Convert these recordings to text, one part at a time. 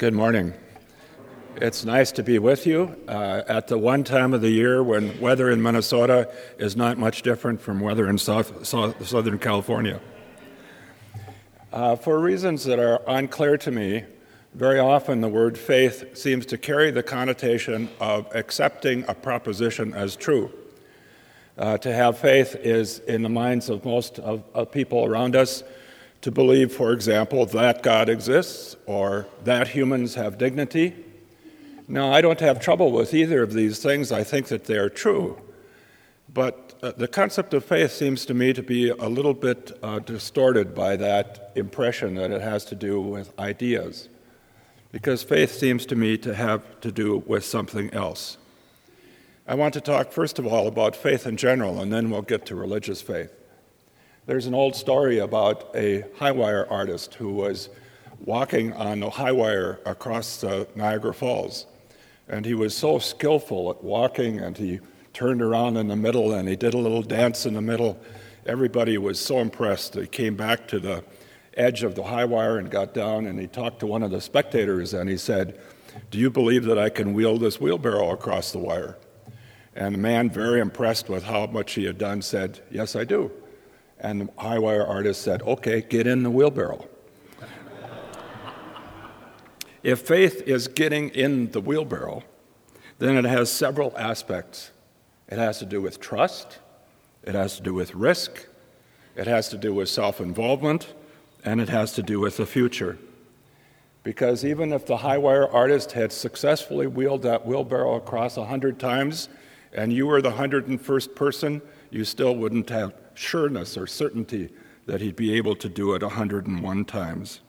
Good morning. It's nice to be with you uh, at the one time of the year when weather in Minnesota is not much different from weather in South, South, Southern California. Uh, for reasons that are unclear to me, very often the word faith seems to carry the connotation of accepting a proposition as true. Uh, to have faith is, in the minds of most of, of people around us, to believe, for example, that God exists or that humans have dignity. Now, I don't have trouble with either of these things. I think that they are true. But uh, the concept of faith seems to me to be a little bit uh, distorted by that impression that it has to do with ideas. Because faith seems to me to have to do with something else. I want to talk, first of all, about faith in general, and then we'll get to religious faith. There's an old story about a high wire artist who was walking on the high wire across the Niagara Falls. And he was so skillful at walking, and he turned around in the middle and he did a little dance in the middle. Everybody was so impressed. He came back to the edge of the high wire and got down, and he talked to one of the spectators and he said, Do you believe that I can wheel this wheelbarrow across the wire? And the man, very impressed with how much he had done, said, Yes, I do. And the high wire artist said, Okay, get in the wheelbarrow. if faith is getting in the wheelbarrow, then it has several aspects. It has to do with trust, it has to do with risk, it has to do with self involvement, and it has to do with the future. Because even if the high wire artist had successfully wheeled that wheelbarrow across a hundred times, and you were the 101st person, you still wouldn't have sureness or certainty that he'd be able to do it 101 times.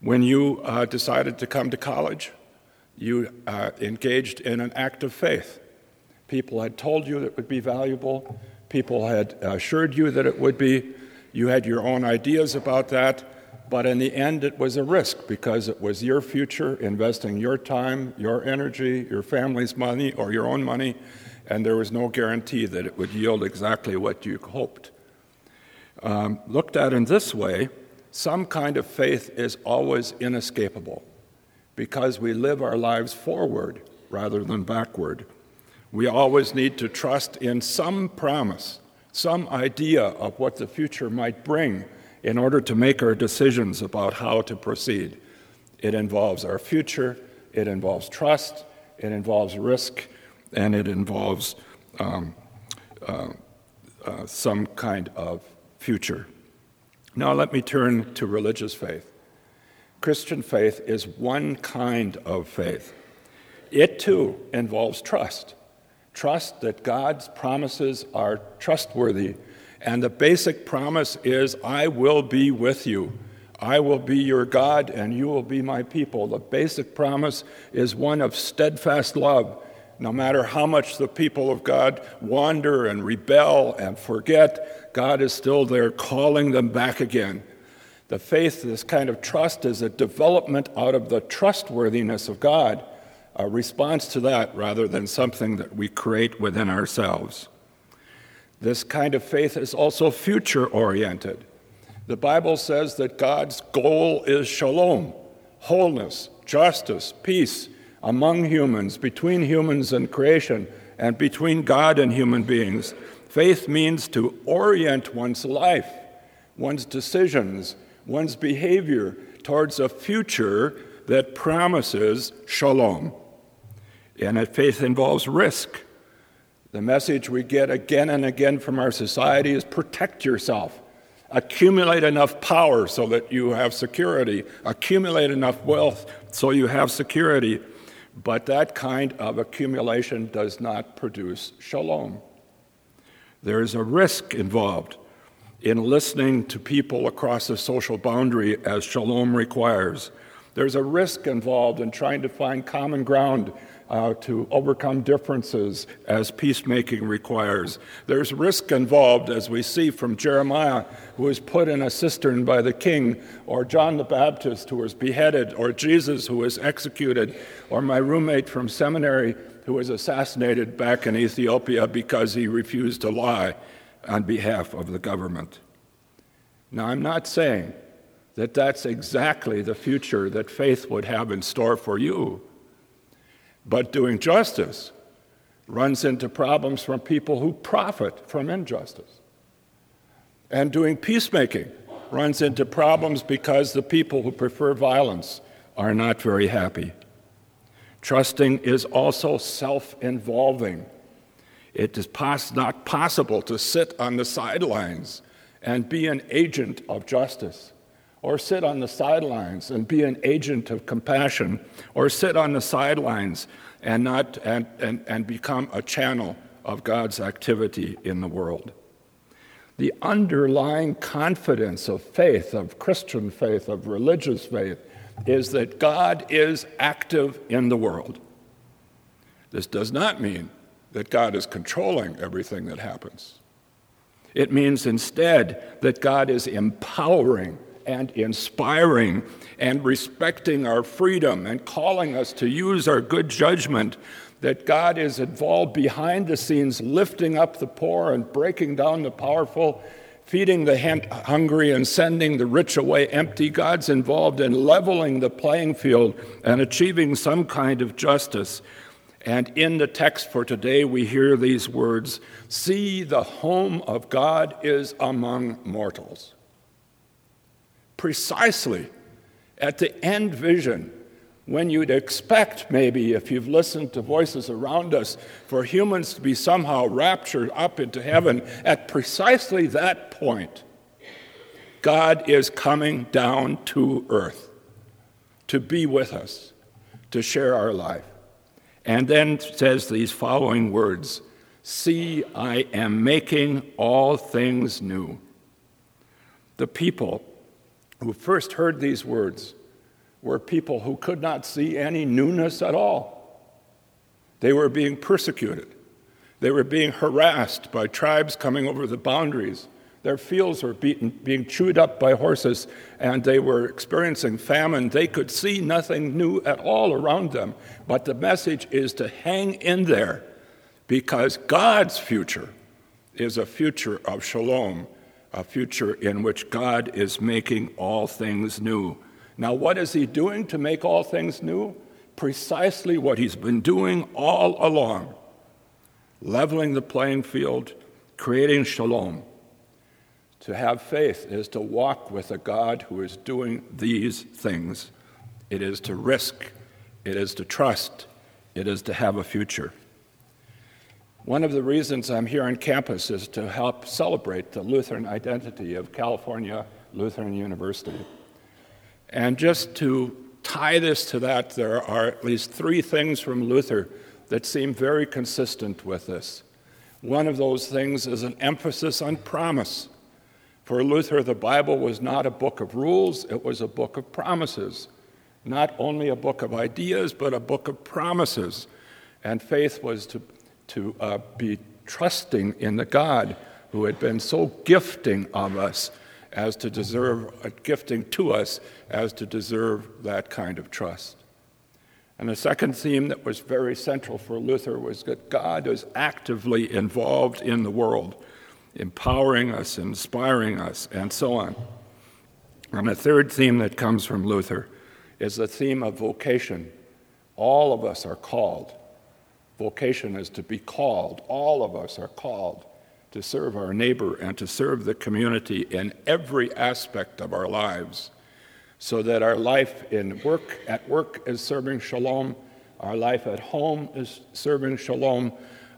When you uh, decided to come to college, you uh, engaged in an act of faith. People had told you it would be valuable, people had assured you that it would be. You had your own ideas about that, but in the end, it was a risk because it was your future, investing your time, your energy, your family's money, or your own money and there was no guarantee that it would yield exactly what you hoped. Um, looked at in this way, some kind of faith is always inescapable because we live our lives forward rather than backward. We always need to trust in some promise, some idea of what the future might bring in order to make our decisions about how to proceed. It involves our future, it involves trust, it involves risk, and it involves um, uh, uh, some kind of future. Now, let me turn to religious faith. Christian faith is one kind of faith. It too involves trust trust that God's promises are trustworthy. And the basic promise is, I will be with you. I will be your God and you will be my people. The basic promise is one of steadfast love no matter how much the people of God wander and rebel and forget, God is still there calling them back again. The faith, this kind of trust, is a development out of the trustworthiness of God, a response to that rather than something that we create within ourselves. This kind of faith is also future oriented. The Bible says that God's goal is shalom, wholeness, justice, peace, among humans, between humans and creation, and between God and human beings. Faith means to orient one's life, one's decisions, one's behavior towards a future that promises shalom. And faith involves risk. The message we get again and again from our society is protect yourself. Accumulate enough power so that you have security. Accumulate enough wealth so you have security. But that kind of accumulation does not produce shalom. There is a risk involved in listening to people across a social boundary as shalom requires. There's a risk involved in trying to find common ground uh, to overcome differences as peacemaking requires. There's risk involved, as we see from Jeremiah, who was put in a cistern by the king, or John the Baptist, who was beheaded, or Jesus, who was executed, or my roommate from seminary, who was assassinated back in Ethiopia because he refused to lie on behalf of the government. Now, I'm not saying that that's exactly the future that faith would have in store for you. But doing justice runs into problems from people who profit from injustice. And doing peacemaking runs into problems because the people who prefer violence are not very happy. Trusting is also self involving. It is pos- not possible to sit on the sidelines and be an agent of justice, or sit on the sidelines and be an agent of compassion, or sit on the sidelines and, not, and, and, and become a channel of God's activity in the world. The underlying confidence of faith, of Christian faith, of religious faith, is that God is active in the world. This does not mean that God is controlling everything that happens. It means instead that God is empowering and inspiring and respecting our freedom and calling us to use our good judgment. That God is involved behind the scenes, lifting up the poor and breaking down the powerful, feeding the hungry and sending the rich away empty. God's involved in leveling the playing field and achieving some kind of justice. And in the text for today, we hear these words See, the home of God is among mortals. Precisely at the end vision, when you'd expect, maybe, if you've listened to voices around us, for humans to be somehow raptured up into heaven, at precisely that point, God is coming down to earth to be with us, to share our life. And then says these following words See, I am making all things new. The people who first heard these words were people who could not see any newness at all. They were being persecuted, they were being harassed by tribes coming over the boundaries. Their fields were beaten, being chewed up by horses, and they were experiencing famine. They could see nothing new at all around them. But the message is to hang in there because God's future is a future of shalom, a future in which God is making all things new. Now, what is He doing to make all things new? Precisely what He's been doing all along leveling the playing field, creating shalom. To have faith is to walk with a God who is doing these things. It is to risk, it is to trust, it is to have a future. One of the reasons I'm here on campus is to help celebrate the Lutheran identity of California Lutheran University. And just to tie this to that, there are at least three things from Luther that seem very consistent with this. One of those things is an emphasis on promise. For Luther, the Bible was not a book of rules, it was a book of promises. Not only a book of ideas, but a book of promises. And faith was to, to uh, be trusting in the God who had been so gifting of us as to deserve, uh, gifting to us as to deserve that kind of trust. And the second theme that was very central for Luther was that God is actively involved in the world empowering us, inspiring us, and so on. And the third theme that comes from Luther is the theme of vocation. All of us are called. Vocation is to be called. All of us are called to serve our neighbor and to serve the community in every aspect of our lives so that our life in work at work is serving shalom our life at home is serving shalom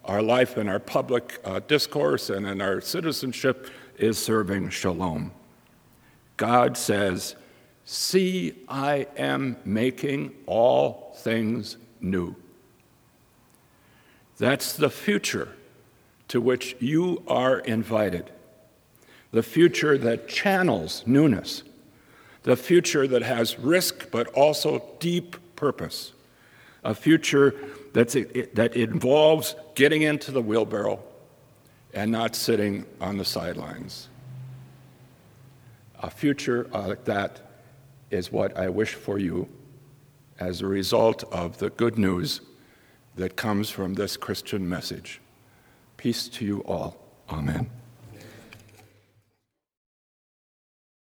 our life in our public uh, discourse and in our citizenship is serving shalom. God says, See, I am making all things new. That's the future to which you are invited. The future that channels newness. The future that has risk but also deep purpose. A future that's, that involves getting into the wheelbarrow and not sitting on the sidelines. A future like that is what I wish for you as a result of the good news that comes from this Christian message. Peace to you all. Amen.